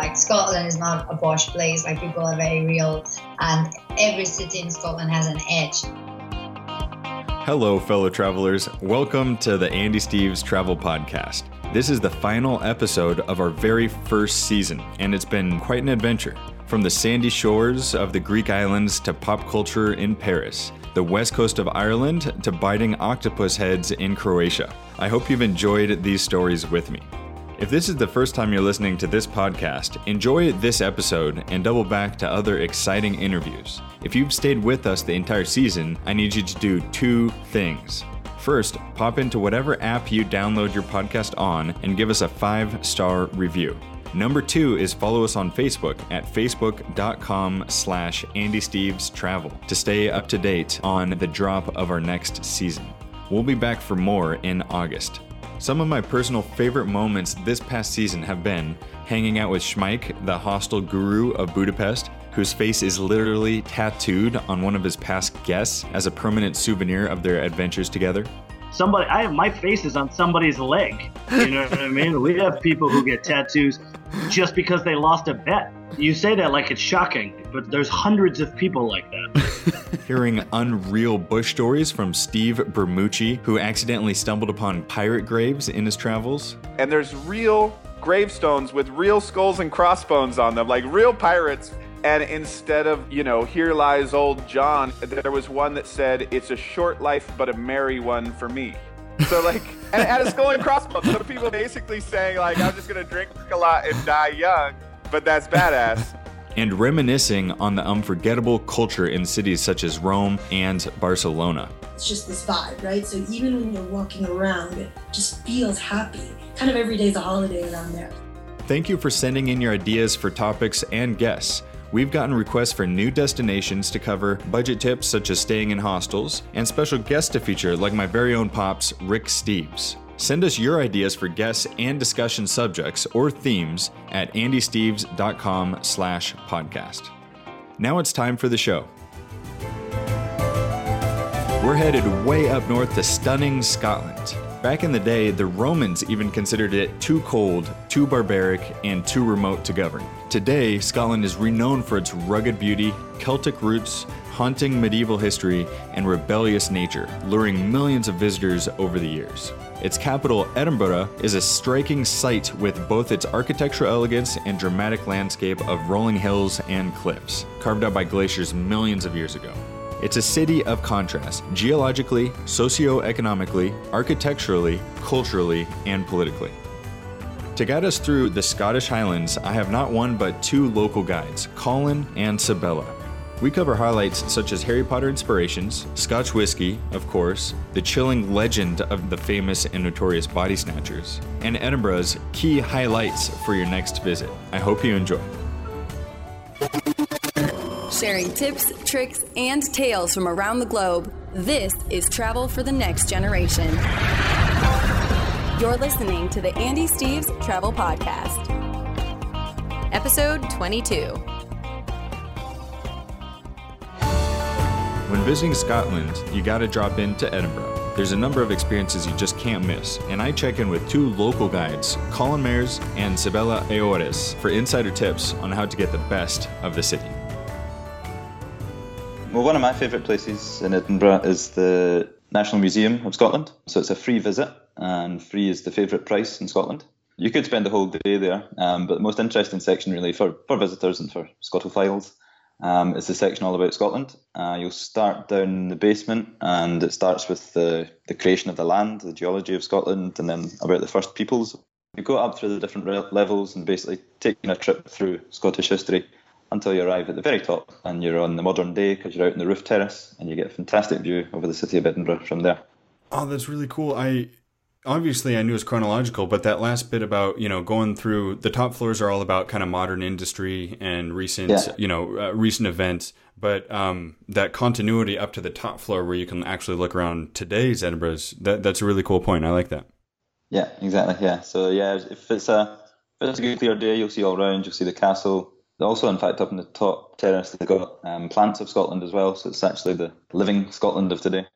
Like Scotland is not a posh place. Like people are very real, and every city in Scotland has an edge. Hello, fellow travelers. Welcome to the Andy Steves Travel Podcast. This is the final episode of our very first season, and it's been quite an adventure. From the sandy shores of the Greek islands to pop culture in Paris, the west coast of Ireland to biting octopus heads in Croatia. I hope you've enjoyed these stories with me. If this is the first time you're listening to this podcast, enjoy this episode and double back to other exciting interviews. If you've stayed with us the entire season, I need you to do two things. First, pop into whatever app you download your podcast on and give us a five star review. Number two is follow us on Facebook at facebook.com slash Andy Steves Travel to stay up to date on the drop of our next season. We'll be back for more in August. Some of my personal favorite moments this past season have been hanging out with Schmeik, the hostel guru of Budapest, whose face is literally tattooed on one of his past guests as a permanent souvenir of their adventures together. Somebody, I have my face is on somebody's leg. You know what I mean? We have people who get tattoos just because they lost a bet. You say that like it's shocking, but there's hundreds of people like that. Hearing unreal bush stories from Steve Bramucci, who accidentally stumbled upon pirate graves in his travels. And there's real gravestones with real skulls and crossbones on them, like real pirates. And instead of, you know, here lies old John, there was one that said, it's a short life, but a merry one for me. So, like, and had a skull and crossbones. So people basically saying, like, I'm just to drink a lot and die young, but that's badass. And reminiscing on the unforgettable culture in cities such as Rome and Barcelona. It's just this vibe, right? So even when you're walking around, it just feels happy. Kind of every day's a holiday around there. Thank you for sending in your ideas for topics and guests. We've gotten requests for new destinations to cover, budget tips such as staying in hostels, and special guests to feature like my very own pops, Rick Steves. Send us your ideas for guests and discussion subjects or themes at andysteves.com slash podcast. Now it's time for the show. We're headed way up north to stunning Scotland. Back in the day, the Romans even considered it too cold, too barbaric, and too remote to govern. Today, Scotland is renowned for its rugged beauty, Celtic roots, haunting medieval history, and rebellious nature, luring millions of visitors over the years. Its capital, Edinburgh, is a striking sight with both its architectural elegance and dramatic landscape of rolling hills and cliffs, carved out by glaciers millions of years ago. It's a city of contrast, geologically, socio-economically, architecturally, culturally, and politically. To guide us through the Scottish Highlands, I have not one but two local guides, Colin and Sabella. We cover highlights such as Harry Potter inspirations, Scotch whiskey, of course, the chilling legend of the famous and notorious body snatchers, and Edinburgh's key highlights for your next visit. I hope you enjoy sharing tips, tricks, and tales from around the globe. This is Travel for the Next Generation. You're listening to the Andy Steves Travel Podcast, Episode 22. When visiting Scotland, you gotta drop into Edinburgh. There's a number of experiences you just can't miss, and I check in with two local guides, Colin Mayers and Sibella Aores, for insider tips on how to get the best of the city. Well, one of my favourite places in Edinburgh is the National Museum of Scotland. So it's a free visit, and free is the favourite price in Scotland. You could spend the whole day there, um, but the most interesting section, really, for, for visitors and for Scotophiles, um, is the section all about Scotland. Uh, you'll start down in the basement, and it starts with the, the creation of the land, the geology of Scotland, and then about the first peoples. You go up through the different re- levels and basically taking a trip through Scottish history until you arrive at the very top and you're on the modern day because you're out in the roof terrace and you get a fantastic view over the city of Edinburgh from there. Oh, that's really cool. I obviously I knew it was chronological, but that last bit about you know going through the top floors are all about kind of modern industry and recent yeah. you know uh, recent events. But um, that continuity up to the top floor where you can actually look around today's Edinburgh's that that's a really cool point. I like that. Yeah, exactly. Yeah. So yeah, if it's a if it's a good clear day, you'll see all around. You'll see the castle also, in fact, up in the top terrace, they've got um, plants of Scotland as well. So it's actually the living Scotland of today.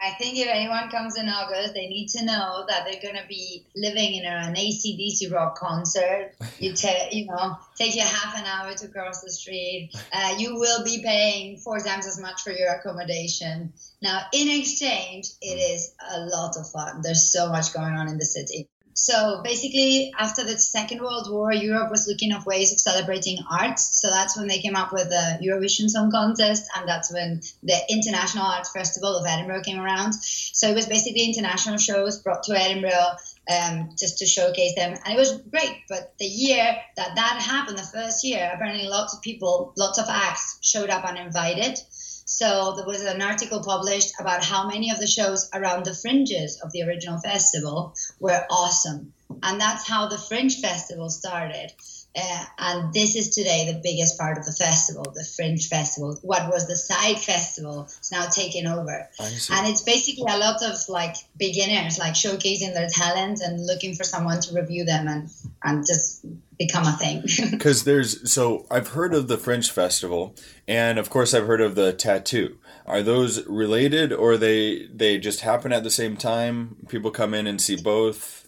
I think if anyone comes in August, they need to know that they're going to be living in an ACDC rock concert. You, ta- you know, take you half an hour to cross the street. Uh, you will be paying four times as much for your accommodation. Now, in exchange, it is a lot of fun. There's so much going on in the city. So basically, after the Second World War, Europe was looking of ways of celebrating arts. So that's when they came up with the Eurovision Song Contest, and that's when the International Arts Festival of Edinburgh came around. So it was basically international shows brought to Edinburgh um, just to showcase them, and it was great. But the year that that happened, the first year, apparently lots of people, lots of acts showed up uninvited. So there was an article published about how many of the shows around the fringes of the original festival were awesome. And that's how the Fringe Festival started. Uh, and this is today the biggest part of the festival, the Fringe Festival. What was the side festival is now taken over. And it's basically a lot of like beginners, like showcasing their talent and looking for someone to review them and, and just become a thing. Because there's so I've heard of the Fringe Festival, and of course I've heard of the tattoo. Are those related, or they they just happen at the same time? People come in and see both.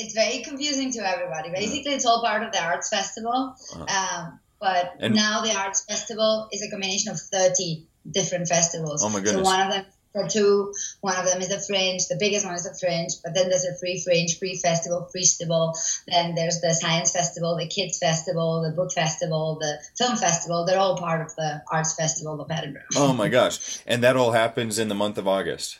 It's very confusing to everybody. Basically, it's all part of the arts festival. Um, but And- now the arts festival is a combination of 30 different festivals. Oh my So one of them for two, one of them is the fringe, the biggest one is the fringe, but then there's a free fringe, free festival, free festival. Then there's the science festival, the kids festival, the book festival, the film festival. They're all part of the arts festival of Edinburgh. Oh my gosh! And that all happens in the month of August.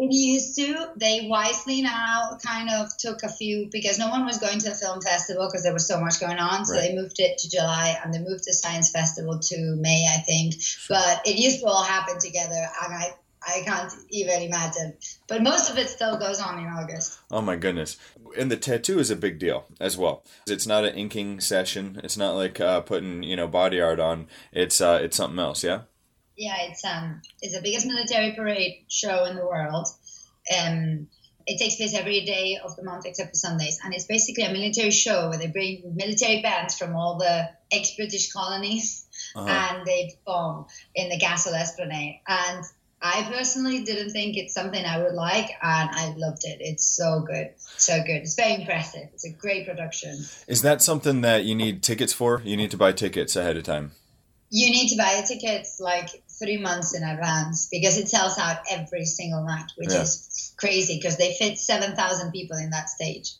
It used to. They wisely now kind of took a few because no one was going to the film festival because there was so much going on. So Right. they moved it to July and they moved the science festival to May, I think. But it used to all happen together, and I I can't even imagine. But most of it still goes on in August. Oh my goodness! And the tattoo is a big deal as well. It's not an inking session. It's not like uh, putting you know body art on. It's uh, it's something else. Yeah. Yeah, it's um it's the biggest military parade show in the world. Um, it takes place every day of the month except for Sundays, and it's basically a military show where they bring military bands from all the ex-British colonies, Uh-huh. and they perform in the Castle Esplanade. And I personally didn't think it's something I would like, and I loved it. It's so good, so good. It's very impressive. It's a great production. Is that something that you need tickets for? You need to buy tickets ahead of time. You need to buy the tickets like three months in advance because it sells out every single night, which Yeah. is crazy because they fit 7,000 people in that stage.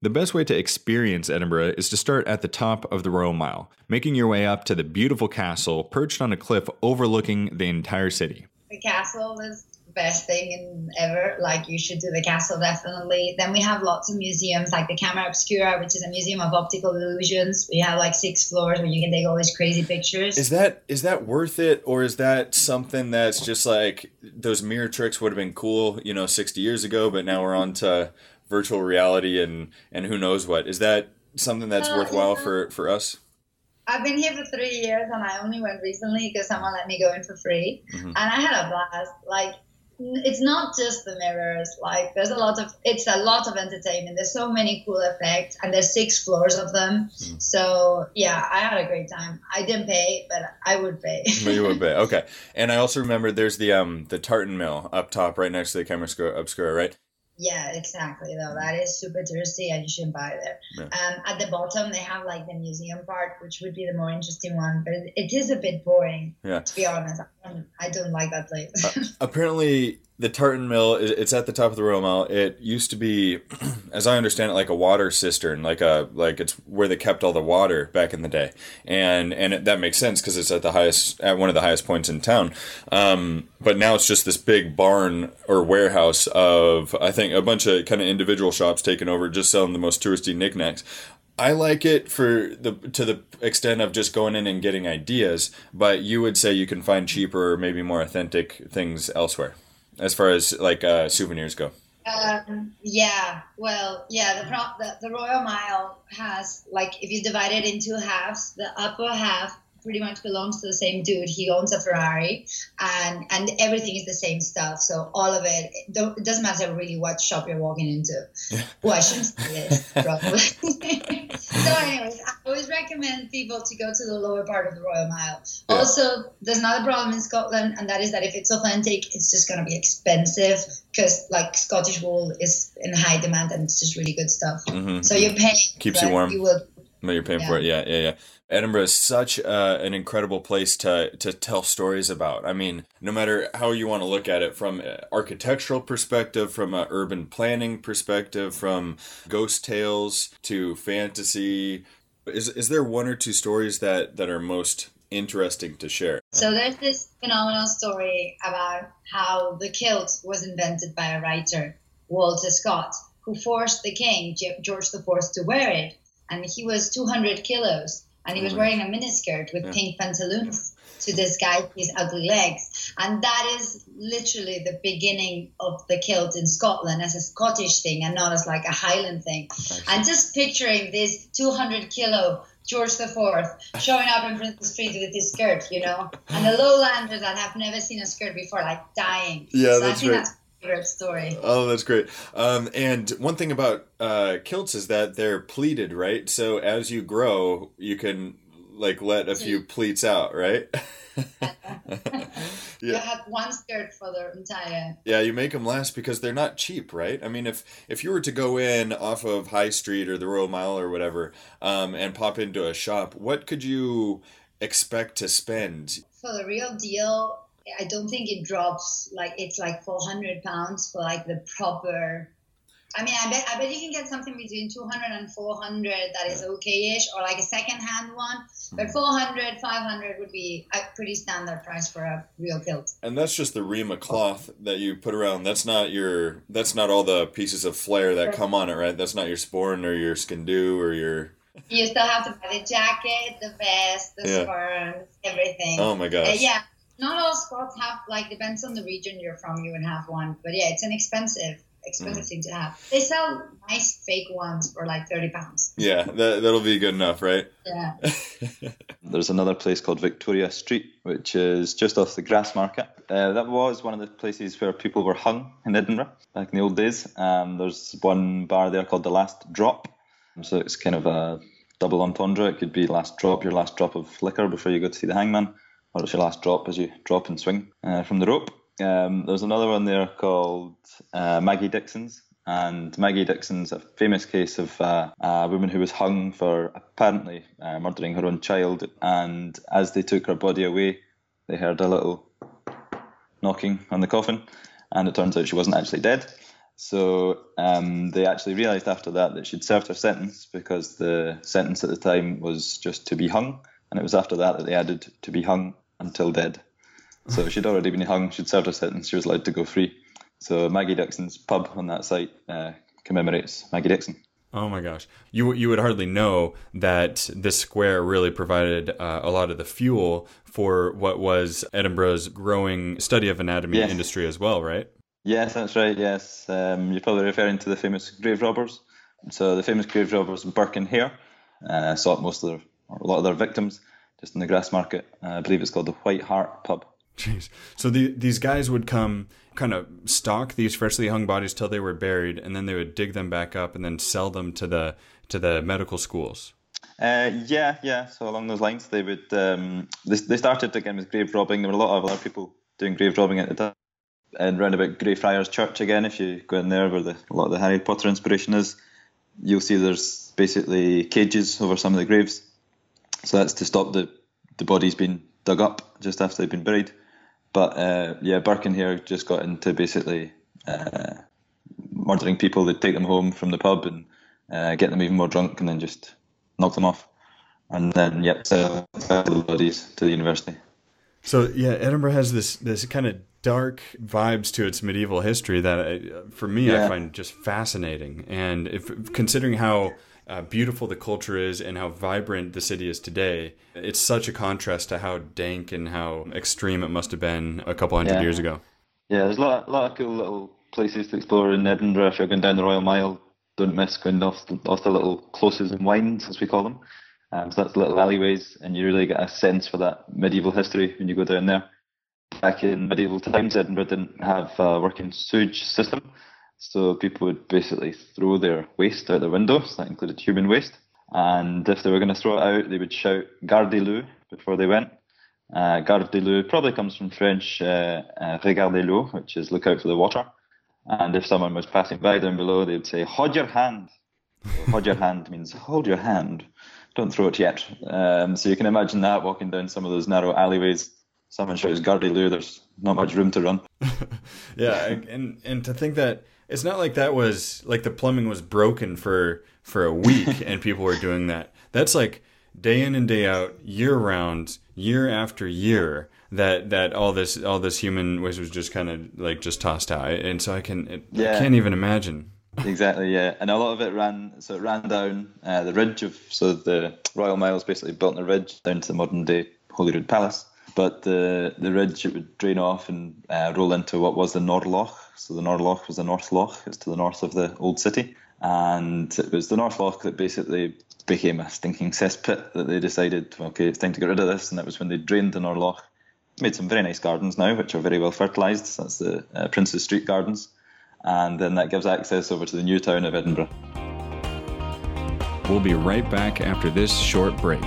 The best way to experience Edinburgh is to start at the top of the Royal Mile, making your way up to the beautiful castle perched on a cliff overlooking the entire city. The castle is the best thing in ever. Like, you should do the castle definitely. Then we have lots of museums like the Camera Obscura, which is a museum of optical illusions. We have like six floors where you can take all these crazy pictures. Is that is that worth it, or is that something that's just like those mirror tricks would have been cool, you know, sixty years ago, but now we're on to virtual reality and and who knows what? Is that something that's Uh, worthwhile yeah. for for us? I've been here for three years and I only went recently because someone let me go in for free. Mhm. And I had a blast. Like, it's not just the mirrors. Like, there's a lot of, it's a lot of entertainment. There's so many cool effects and there's six floors of them. So, yeah, I had a great time. I didn't pay, but I would pay. You would be okay. And I also remember there's the um the tartan mill up top, right next to the camera obscura right? Yeah, exactly. Though that is super touristy, and you shouldn't buy there. Yeah. Um, at the bottom, they have like the museum part, which would be the more interesting one, but it, is a bit boring. Yeah. To be honest, I don't, I don't like that place. Apparently, the tartan mill it's at the top of the Royal Mile. It used to be, as I understand it, like a water cistern, like a like it's where they kept all the water back in the day, and and it, that makes sense because it's at the highest at one of the highest points in town. Um, but now it's just this big barn or warehouse of I think a bunch of kind of individual shops taken over, just selling the most touristy knickknacks. I like it for the to the extent of just going in and getting ideas, but you would say you can find cheaper maybe more authentic things elsewhere, as far as like uh, souvenirs go. Um, yeah, well, yeah, the, the the Royal Mile has like if you divide it in two halves, the upper half pretty much belongs to the same dude. He owns a Ferrari, and and everything is the same stuff. So all of it, it, don't, it doesn't matter really what shop you're walking into. Well, I shouldn't say this, probably. so, anyways, I always recommend people to go to the lower part of the Royal Mile. Yeah. Also, there's another problem in Scotland, and that is that if it's authentic, it's just going to be expensive because, like, Scottish wool is in high demand and it's just really good stuff. Mm-hmm. So you're paying. Keeps you warm. You will, but you're paying yeah. for it. Yeah, yeah, yeah. Edinburgh is such uh, an incredible place to to tell stories about. I mean, no matter how you want to look at it, from architectural perspective, from an urban planning perspective, from ghost tales to fantasy, is is there one or two stories that that are most interesting to share? So there's this phenomenal story about how the kilt was invented by a writer, Walter Scott, who forced the king George IV to wear it, and he was 200 kilos and he was wearing a miniskirt with yeah. pink pantaloons to disguise his ugly legs. And that is literally the beginning of the kilt in Scotland as a Scottish thing and not as like a Highland thing. And just picturing this 200 kilo George IV showing up in front of the Street with his skirt, you know, and the lowlanders that have never seen a skirt before, like dying. Yeah, so that's right. That's favorite story. Oh, that's great. Um, and one thing about uh, kilts is that they're pleated, right? So as you grow, you can like let a few pleats out, right? yeah. You have one skirt for the entire. Yeah, you make them last because they're not cheap, right? I mean, if if you were to go in off of High Street or the Royal Mile or whatever, um, and pop into a shop, what could you expect to spend? For the real deal, I don't think it drops like it's like 400 pounds for like the proper. I mean, I bet I bet you can get something between 200 and 400 that is okay-ish, or like a second-hand one. But hmm. 400, 500 would be a pretty standard price for a real kilt. And that's just the ream of cloth that you put around. That's not your. That's not all the pieces of flair that come on it, right? That's not your sporran or your sgian-dubh or your. You still have to buy the jacket, the vest, the yeah. everything. Oh my gosh! Uh, yeah, not all spots have like depends on the region you're from. You would have one, but yeah, it's an expensive expensive mm. thing to have. They sell nice fake ones for like thirty pounds. Yeah, that that'll be good enough, right? Yeah. There's another place called Victoria Street, which is just off the Grassmarket. Uh, that was one of the places where people were hung in Edinburgh back in the old days. Um, there's one bar there called the Last Drop, so it's kind of a double entendre. It could be last drop, your last drop of liquor before you go to see the hangman or it's your last drop as you drop and swing uh, from the rope. Um, there's another one there called uh, Maggie Dickson's, and Maggie Dickson's a famous case of uh, a woman who was hung for apparently uh, murdering her own child, and as they took her body away, they heard a little knocking on the coffin, and it turns out she wasn't actually dead. So um, they actually realised after that that she'd served her sentence because the sentence at the time was just to be hung, and it was after that that they added to be hung until dead. So she'd already been hung, she'd served her sentence, she was allowed to go free. So Maggie Dickson's pub on that site uh, commemorates Maggie Dickson. Oh my gosh, you you would hardly know that this square really provided uh, a lot of the fuel for what was Edinburgh's growing study of anatomy yes. industry as well, right? Yes, that's right. Yes, um, you're probably referring to the famous grave robbers. So the famous grave robbers Burke-and-Hare uh, sought most of their, a lot of their victims just in the Grassmarket. Uh, I believe it's called the White Hart Pub. Jeez. So the, these guys would come kind of stock these freshly hung bodies till they were buried, and then they would dig them back up and then sell them to the to the medical schools. Uh, yeah, yeah. So along those lines, they would. Um, they, they started again with grave robbing. There were a lot of other people doing grave robbing at the time. And round about Greyfriars Church again, if you go in there where the, a lot of the Harry Potter inspiration is, you'll see there's basically cages over some of the graves so that's to stop the, the bodies being dug up just after they've been buried. But uh, yeah, Burke-and-Hare just got into basically uh, murdering people. They'd take them home from the pub and uh, get them even more drunk and then just knock them off. And then, yep, sell the bodies to the university. So yeah, Edinburgh has this this kind of dark vibes to its medieval history that, I, for me, yeah. I find just fascinating. And if considering how uh, beautiful the culture is and how vibrant the city is today, it's such a contrast to how dank and how extreme it must have been a couple hundred yeah. years ago. Yeah, there's a lot, a lot of cool little places to explore in Edinburgh. If you're going down the Royal Mile, don't miss going off the, off the little closes and wynds, as we call them. Um, so that's little alleyways, and you really get a sense for that medieval history when you go down there. Back in medieval times, Edinburgh didn't have a working sewage system, so people would basically throw their waste out the window, so that included human waste. And if they were going to throw it out, they would shout Gardyloo before they went. Uh, Gardyloo probably comes from French uh, uh, Regardez l'eau, which is look out for the water. And if someone was passing by down below, they would say, Hold your hand. hold your hand means hold your hand. Don't throw it yet. Um, so you can imagine that walking down some of those narrow alleyways. Someone shouts Gardyloo, there's not much room to run. yeah, and and to think that it's not like that was like the plumbing was broken for for a week and people were doing that. That's like day in and day out, year round, year after year that that all this all this human waste was just kind of like just tossed out. And so I can it, yeah. I can't even imagine. exactly, yeah. And a lot of it ran so it ran down uh, the ridge of so the Royal Mile's basically built on a ridge down to the modern day Holyrood Palace. But the the ridge it would drain off and uh, roll into what was the Norloch. So the Norloch was the North Loch. It's to the north of the old city and it was the North Loch that basically became a stinking cesspit that they decided, okay, it's time to get rid of this, and that was when they drained the North Loch. Made some very nice gardens now, which are very well fertilised. That's the uh, Princes Street Gardens, and then that gives access over to the new town of Edinburgh. We'll be right back after this short break.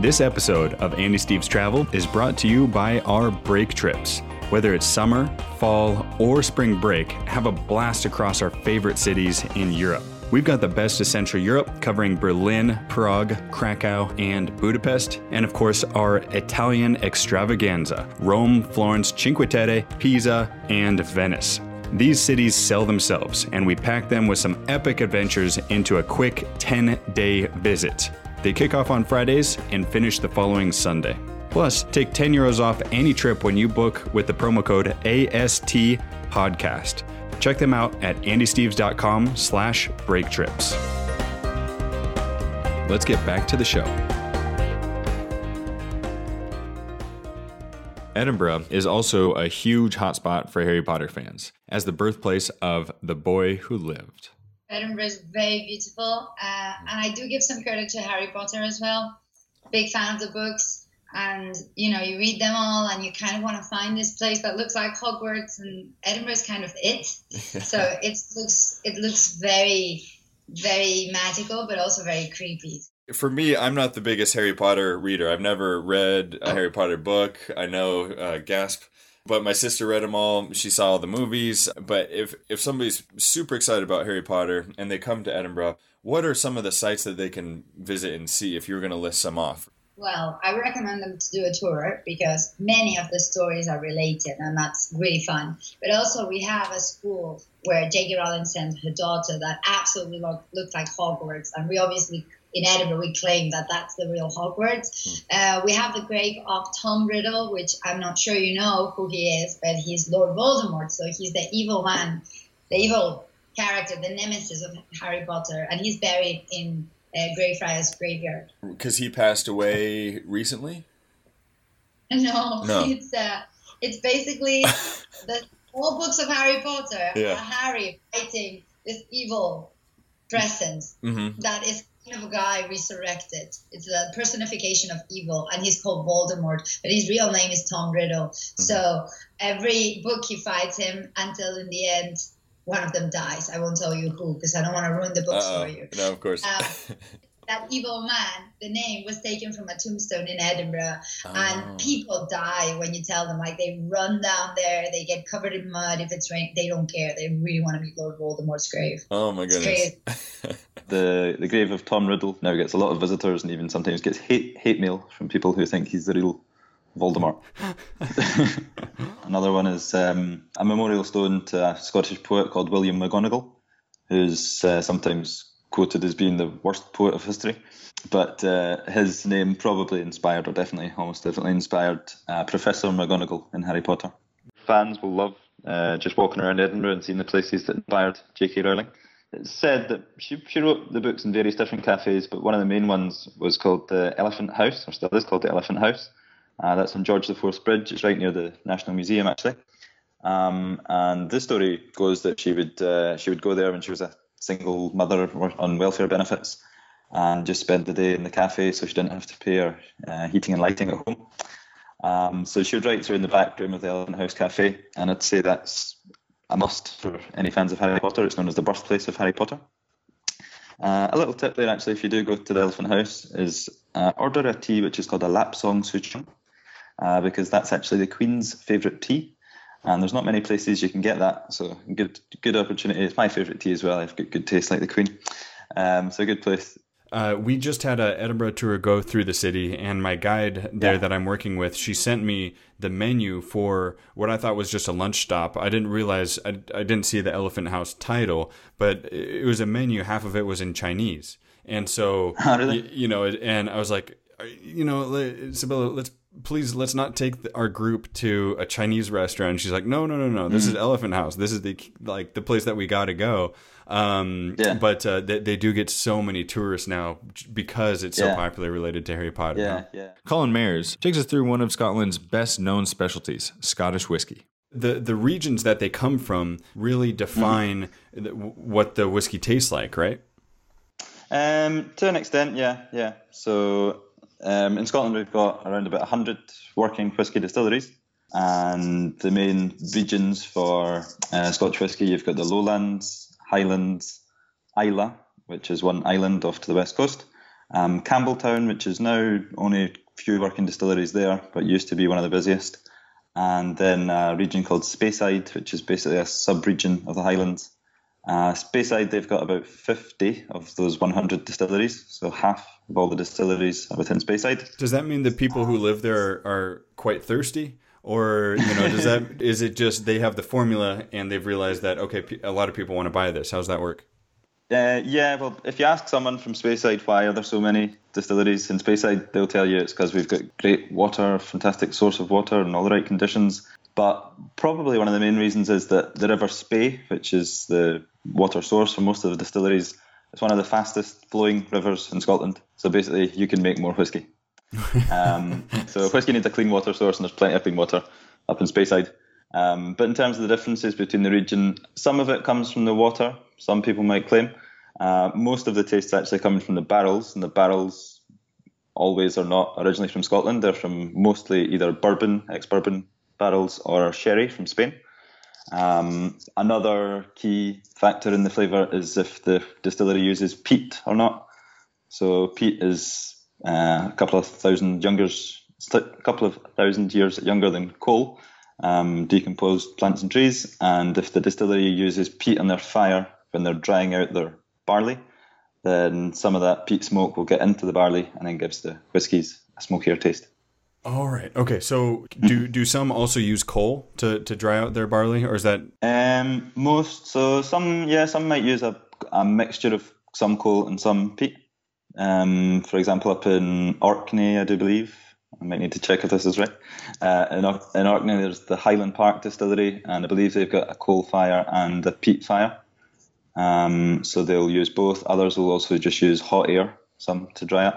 This episode of Andy Steves Travel is brought to you by our break trips. Whether it's summer, fall, or spring break, have a blast across our favorite cities in Europe. We've got the best of Central Europe, covering Berlin, Prague, Krakow, and Budapest, and of course our Italian extravaganza Rome, Florence, Cinque Terre, Pisa, and Venice. These cities sell themselves, and we pack them with some epic adventures into a quick 10 day visit. They kick off on Fridays and finish the following Sunday. Plus, take 10 euros off any trip when you book with the promo code AST podcast. Check them out at andysteves.com slash breaktrips. Let's get back to the show. Edinburgh is also a huge hotspot for Harry Potter fans, as the birthplace of the boy who lived. Edinburgh is very beautiful, uh, and I do give some credit to Harry Potter as well. Big fan of the books, and you know you read them all, and you kind of want to find this place that looks like Hogwarts, and Edinburgh is kind of it. so it looks it looks very very magical, but also very creepy. For me, I'm not the biggest Harry Potter reader. I've never read a Harry Potter book. I know uh, Gasp but my sister read them all. She saw all the movies. But if if somebody's super excited about Harry Potter and they come to Edinburgh, what are some of the sites that they can visit and see if you're going to list some off? Well, I recommend them to do a tour because many of the stories are related and that's really fun. But also, we have a school where J.K. Rowling sent her daughter that absolutely looked, looked like Hogwarts. And we obviously in Edinburgh, we claim that that's the real Hogwarts. Hmm. Uh, we have the grave of Tom Riddle, which I'm not sure you know who he is, but he's Lord Voldemort. So he's the evil man, the evil character, the nemesis of Harry Potter, and he's buried in uh, Greyfriars Graveyard. Because he passed away recently. No, no. it's uh, it's basically the all books of Harry Potter. Yeah. Harry fighting this evil presence mm-hmm. that is of a guy resurrected. It's a personification of evil, and he's called Voldemort, but his real name is Tom Riddle. Mm-hmm. So every book he fights him until in the end one of them dies. I won't tell you who because I don't want to ruin the books Uh-oh. for you. No, of course. Um, that evil man, the name was taken from a tombstone in Edinburgh, oh. and people die when you tell them. Like they run down there, they get covered in mud. If it's rain, they don't care. They really want to meet Lord Voldemort's grave. Oh my goodness! the the grave of Tom Riddle now gets a lot of visitors, and even sometimes gets hate hate mail from people who think he's the real Voldemort. Another one is um, a memorial stone to a Scottish poet called William McGonagall, who's uh, sometimes quoted as being the worst poet of history. But uh, his name probably inspired, or definitely, almost definitely inspired uh, Professor McGonagall in Harry Potter. Fans will love uh, just walking around Edinburgh and seeing the places that inspired J.K. Rowling. It's said that she, she wrote the books in various different cafes, but one of the main ones was called the Elephant House, or still is called the Elephant House. Uh, that's on George IV Bridge. It's right near the National Museum, actually. Um, and this story goes that she would uh, she would go there when she was a single mother on welfare benefits and just spent the day in the cafe so she didn't have to pay her uh, heating and lighting at home. Um, so she would write through in the back room of the Elephant House Cafe, and I'd say that's a must for any fans of Harry Potter. It's known as the birthplace of Harry Potter. Uh, a little tip there, actually, if you do go to the Elephant House, is uh, order a tea which is called a Lapsang Souchong, uh, because that's actually the Queen's favourite tea. And there's not many places you can get that, so good good opportunity. It's my favourite tea as well. I've got good taste like the Queen, um, so good place. Uh, we just had a Edinburgh tour go through the city, and my guide there Yeah. that I'm working with, she sent me the menu for what I thought was just a lunch stop. I didn't realize I, I didn't see the Elephant House title, but it was a menu. Half of it was in Chinese, and so Oh, really? y- you know, and I was like, you know, Isabella, let's please let's not take the, our group to a Chinese restaurant. And she's like, no, no, no, no. This is Mm. Elephant House. This is the like the place that we got to go. Um, Yeah. But uh, they, they do get so many tourists now because it's so Yeah. popular related to Harry Potter. Yeah, yeah. Colin Mayers takes us through one of Scotland's best known specialties, Scottish whiskey. The the regions that they come from really define th- what the whiskey tastes like, right? Um, to an extent, yeah, yeah. So um, in Scotland, we've got around about 100 working whisky distilleries. And the main regions for uh, Scotch whisky, you've got the Lowlands, Highlands, Islay, which is one island off to the west coast, um, Campbeltown, which is now only a few working distilleries there, but used to be one of the busiest. And then a region called Speyside, which is basically a sub-region of the Highlands. Uh, Speyside, they've got about 50 of those 100 distilleries, so half of all the distilleries within Speyside. Does that mean the people who live there are quite thirsty? Or you know, does that is it just they have the formula and they've realized that okay, a lot of people want to buy this? How's that work? Uh, yeah, well, if you ask someone from Speyside why are there so many distilleries in Speyside, they'll tell you it's because we've got great water, fantastic source of water, and all the right conditions. But probably one of the main reasons is that the River Spey, which is the water source for most of the distilleries, is one of the fastest flowing rivers in Scotland. So basically, you can make more whiskey. um, so whiskey needs a clean water source, and there's plenty of clean water up in Speyside. Um, but in terms of the differences between the region, some of it comes from the water. Some people might claim. Uh, most of the taste is actually coming from the barrels, and the barrels always are not originally from Scotland. They're from mostly either bourbon, ex-bourbon barrels, or sherry from Spain. Um, another key factor in the flavour is if the distillery uses peat or not. So peat is uh, a couple of thousand younger, a couple of thousand years younger than coal, um, decomposed plants and trees. And if the distillery uses peat on their fire when they're drying out their barley, then some of that peat smoke will get into the barley and then gives the whiskies a smokier taste. All right. Okay. So do do some also use coal to, to dry out their barley, or is that Um, most so some yeah some might use a, a mixture of some coal and some peat. Um, for example, up in Orkney, I do believe. I might need to check if this is right. Uh, in, Or- in Orkney, there's the Highland Park Distillery, and I believe they've got a coal fire and a peat fire. Um, so they'll use both. Others will also just use hot air, some to dry it,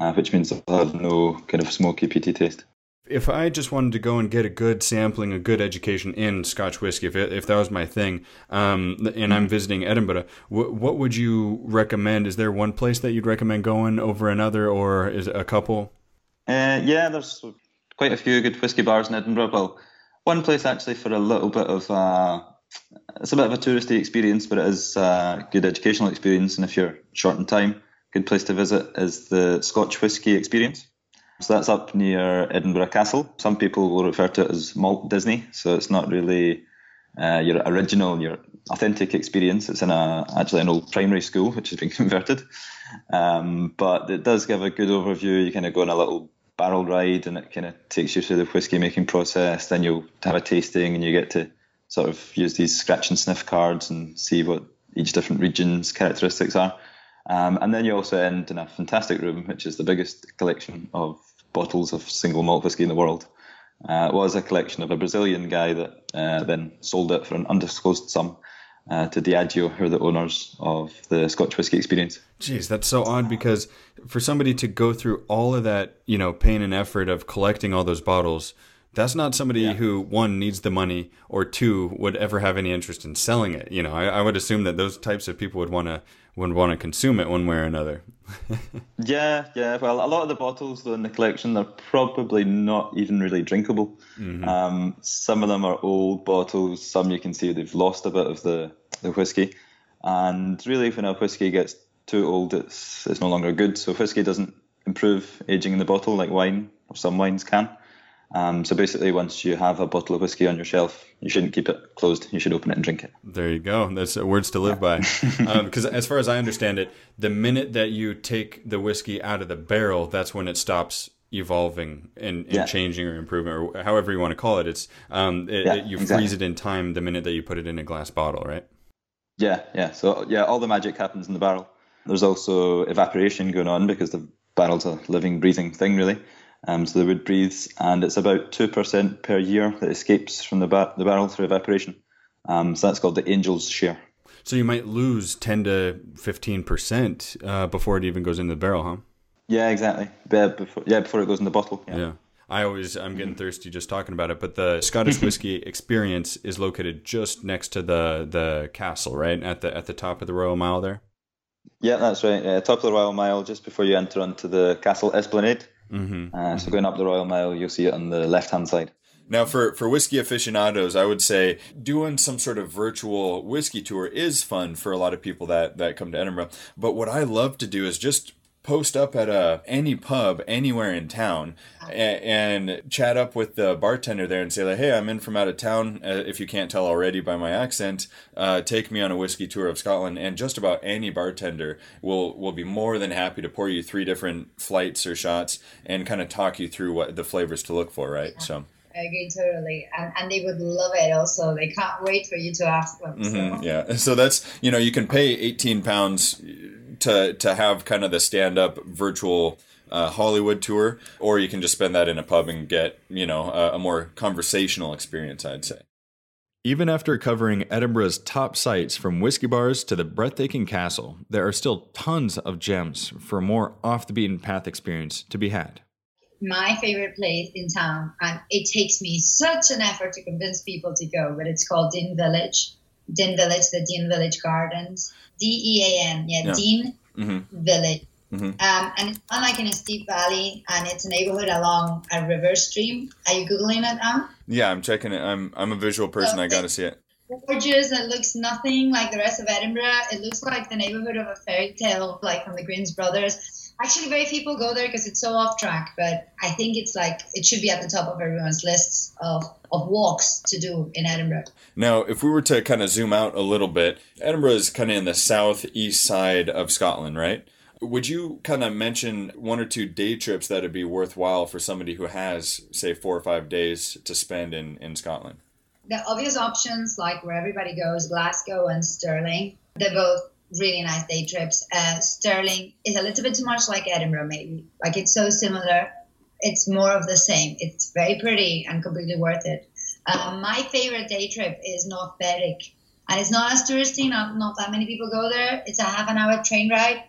uh, which means I'll have no kind of smoky, peaty taste. if I just wanted to go and get a good sampling, a good education in Scotch whiskey, if, it, if that was my thing, um, and I'm visiting Edinburgh, wh- what would you recommend? Is there one place that you'd recommend going over another, or is it a couple? Uh, yeah, there's quite a few good whiskey bars in Edinburgh. Well, one place actually for a little bit of uh, it's a bit of a touristy experience, but it is a good educational experience. And if you're short on time, good place to visit is the Scotch Whisky Experience. So that's up near Edinburgh Castle. Some people will refer to it as Malt Disney. So it's not really uh, your original, your authentic experience. It's in a actually an old primary school which has been converted, um, but it does give a good overview. You kind of go on a little barrel ride, and it kind of takes you through the whiskey making process. Then you'll have a tasting, and you get to sort of use these scratch and sniff cards and see what each different region's characteristics are. Um, and then you also end in a fantastic room, which is the biggest collection of bottles of single malt whiskey in the world. Uh, it was a collection of a Brazilian guy that uh, then sold it for an undisclosed sum uh, to Diageo, who are the owners of the Scotch Whisky Experience. Jeez, that's so odd because for somebody to go through all of that, you know, pain and effort of collecting all those bottles, that's not somebody who one needs the money or two would ever have any interest in selling it. You know, I, I would assume that those types of people would want to would want to consume it one way or another. yeah, yeah. Well, a lot of the bottles though in the collection they're probably not even really drinkable. Mm-hmm. Um, some of them are old bottles. Some you can see they've lost a bit of the the whiskey. And really, when a whiskey gets too old, it's it's no longer good. So whiskey doesn't improve aging in the bottle like wine or some wines can. Um, so basically, once you have a bottle of whiskey on your shelf, you shouldn't keep it closed. You should open it and drink it. There you go. That's words to live by. Because um, as far as I understand it, the minute that you take the whiskey out of the barrel, that's when it stops evolving and, and yeah. changing or improving or however you want to call it. It's um, it, yeah, it, you exactly. freeze it in time the minute that you put it in a glass bottle, right? Yeah, yeah. So yeah, all the magic happens in the barrel. There's also evaporation going on because the barrel's a living, breathing thing, really. Um, so the wood breathes, and it's about 2% per year that escapes from the, ba- the barrel through evaporation. Um, so that's called the angel's share. So you might lose 10 to 15% uh, before it even goes into the barrel, huh? Yeah, exactly. Yeah, before, yeah, before it goes in the bottle. Yeah. yeah. I always I'm getting thirsty just talking about it, but the Scottish whiskey experience is located just next to the the castle, right? At the at the top of the Royal Mile there. Yeah, that's right. Yeah, top of the Royal Mile, just before you enter onto the castle esplanade. Mm-hmm. Uh, so going up the Royal Mile, you'll see it on the left hand side. Now, for, for whiskey aficionados, I would say doing some sort of virtual whiskey tour is fun for a lot of people that, that come to Edinburgh. But what I love to do is just post up at a any pub anywhere in town and, and, chat up with the bartender there and say like hey i'm in from out of town uh, if you can't tell already by my accent uh, take me on a whiskey tour of scotland. And just about any bartender will will be more than happy to pour you three different flights or shots and kind of talk you through what the flavors to look for right? So. I agree totally, and and they would love it. Also, they can't wait for you to ask them. Mm-hmm, Yeah, so that's you know you can pay eighteen pounds to to have kind of the stand up virtual uh, Hollywood tour, or you can just spend that in a pub and get you know a, a more conversational experience. I'd say. Even after covering Edinburgh's top sights from whiskey bars to the breathtaking castle, there are still tons of gems for a more off the beaten path experience to be had. My favorite place in town, and it takes me such an effort to convince people to go, but it's called Dean Village. Dean Village, the Dean Village Gardens. D E A N, yeah, yeah. Dean mm-hmm. Village. Mm-hmm. Um, and it's not like in a steep valley, and it's a neighborhood along a river stream. Are you googling it now? Yeah, I'm checking it. I'm I'm a visual person. So I got to see it. Gorgeous. It looks nothing like the rest of Edinburgh. It looks like the neighborhood of a fairy tale, like from the Grimm's Brothers. Actually, very few people go there because it's so off track. But I think it's like it should be at the top of everyone's lists of of walks to do in Edinburgh. Now, if we were to kind of zoom out a little bit, Edinburgh is kind of in the southeast side of Scotland, right? Would you kind of mention one or two day trips that would be worthwhile for somebody who has, say, four or five days to spend in, in Scotland? The obvious options, like where everybody goes, Glasgow and Stirling, they're both really nice day trips. Uh, Stirling is a little bit too much like Edinburgh, maybe. Like it's so similar. It's more of the same. It's very pretty and completely worth it. Uh, my favorite day trip is North Berwick. And it's not as touristy, not, not that many people go there. It's a half an hour train ride.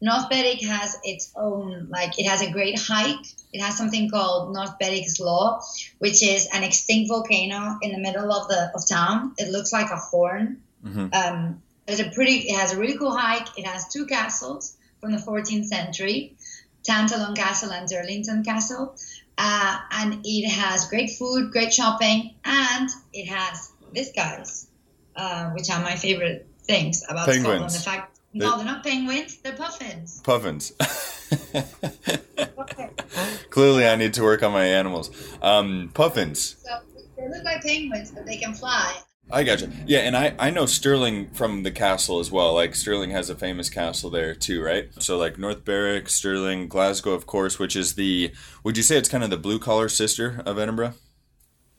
North Berwick has its own, like, it has a great hike. It has something called North Berwick's Law, which is an extinct volcano in the middle of the of town. It looks like a horn. Mm-hmm. Um, it's a pretty. It has a really cool hike. It has two castles from the 14th century, Tantallon Castle and Dirleton Castle, uh, and it has great food, great shopping, and it has these guys, uh, which are my favorite things about penguins. Scotland. The fact, no, they're not penguins. They're puffins. Puffins. Clearly, I need to work on my animals. Um, puffins. So they look like penguins, but they can fly. I gotcha. Yeah, and I, I know Stirling from the castle as well. Like Stirling has a famous castle there too, right? So like North Berwick, Sterling, Glasgow, of course, which is the would you say it's kind of the blue collar sister of Edinburgh?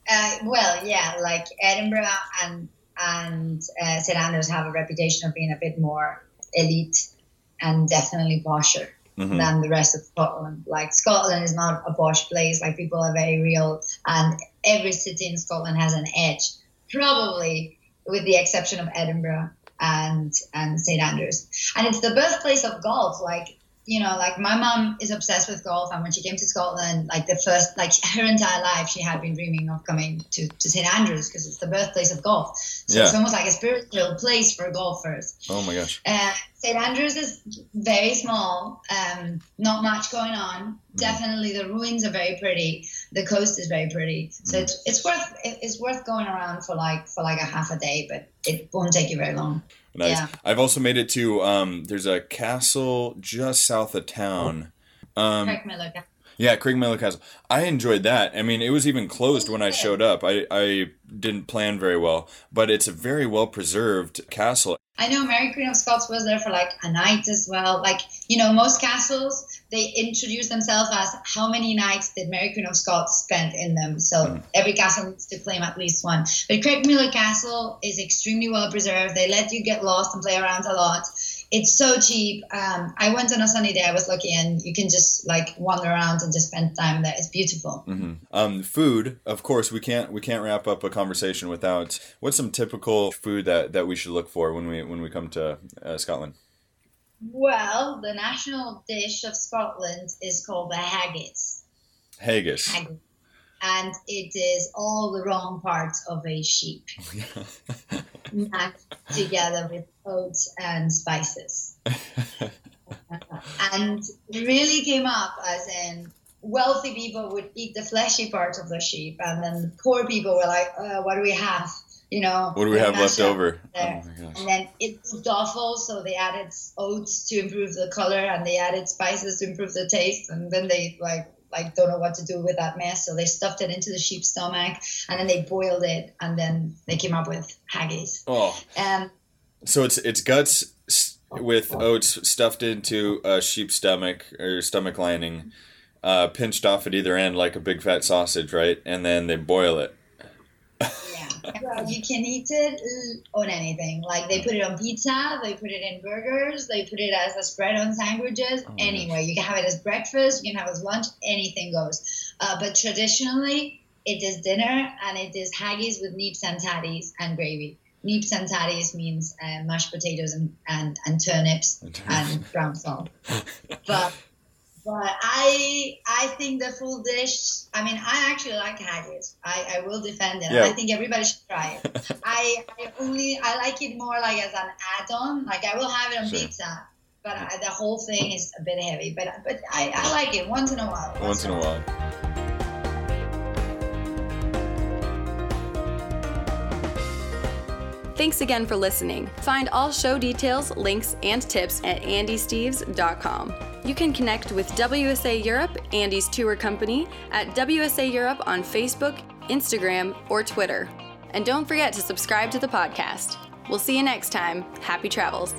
Uh, well, yeah, like Edinburgh and and uh, St Andrews have a reputation of being a bit more elite and definitely posher mm-hmm. than the rest of Scotland. Like Scotland is not a posh place. Like people are very real, and every city in Scotland has an edge probably with the exception of Edinburgh and and St Andrews. And it's the birthplace of golf. Like you know, like my mom is obsessed with golf, and when she came to Scotland, like the first, like her entire life, she had been dreaming of coming to, to St Andrews because it's the birthplace of golf. So Yeah. it's almost like a spiritual place for golfers. Oh my gosh. Uh, St Andrews is very small, um, not much going on. Definitely, the ruins are very pretty. The coast is very pretty, so it's, it's worth it's worth going around for like for like a half a day, but it won't take you very long. Nice. Yeah. I've also made it to um there's a castle just south of town. Um Craigmillar. Castle. Yeah, Craigmillar Castle. I enjoyed that. I mean, it was even closed when I showed up. I I didn't plan very well, but it's a very well preserved castle. I know Mary Queen of Scots was there for like a night as well. Like, you know, most castles, they introduce themselves as how many nights did Mary Queen of Scots spend in them. So every castle needs to claim at least one. But Craigmillar Castle is extremely well preserved. They let you get lost and play around a lot. It's so cheap. Um, I went on a sunny day. I was lucky, and you can just like wander around and just spend time there. It's beautiful. Um, food, of course, we can't we can't wrap up a conversation without what's some typical food that, that we should look for when we when we come to uh, Scotland. Well, the national dish of Scotland is called the haggis. Haggis. haggis. And it is all the wrong parts of a sheep mashed together with oats and spices. and really came up as in wealthy people would eat the fleshy part of the sheep, and then poor people were like, uh, "What do we have?" You know, What do we have left up over? Oh there. gosh. And then it's awful, so they added oats to improve the color, and they added spices to improve the taste, and then they like like don't know what to do with that mess, so they stuffed it into the sheep's stomach, and then they boiled it, and then they came up with haggis. Oh, Um, so it's it's guts with oats stuffed into a sheep's stomach or stomach lining, uh, pinched off at either end like a big fat sausage, right? And then they boil it. Yeah, well, you can eat it on anything. Like they put it on pizza, they put it in burgers, they put it as a spread on sandwiches. Oh anyway, you can have it as breakfast, you can have it as lunch, anything goes. Uh, but traditionally, it is dinner and it is haggis with neeps and tatties and gravy. Neeps and tatties means uh, mashed potatoes and, and, and turnips and brown salt. But but I I think the full dish. I mean, I actually like haggis. I, I will defend it. Yeah. I think everybody should try it. I, I only I like it more like as an add-on. Like I will have it on Sure. pizza, but I, the whole thing is a bit heavy. But but I, I like it once in a while. Once in a while. Thanks again for listening. Find all show details, links, and tips at andysteves.com. You can connect with WSA Europe, Andy's tour company, at WSA Europe on Facebook, Instagram, or Twitter. And don't forget to subscribe to the podcast. We'll see you next time. Happy travels.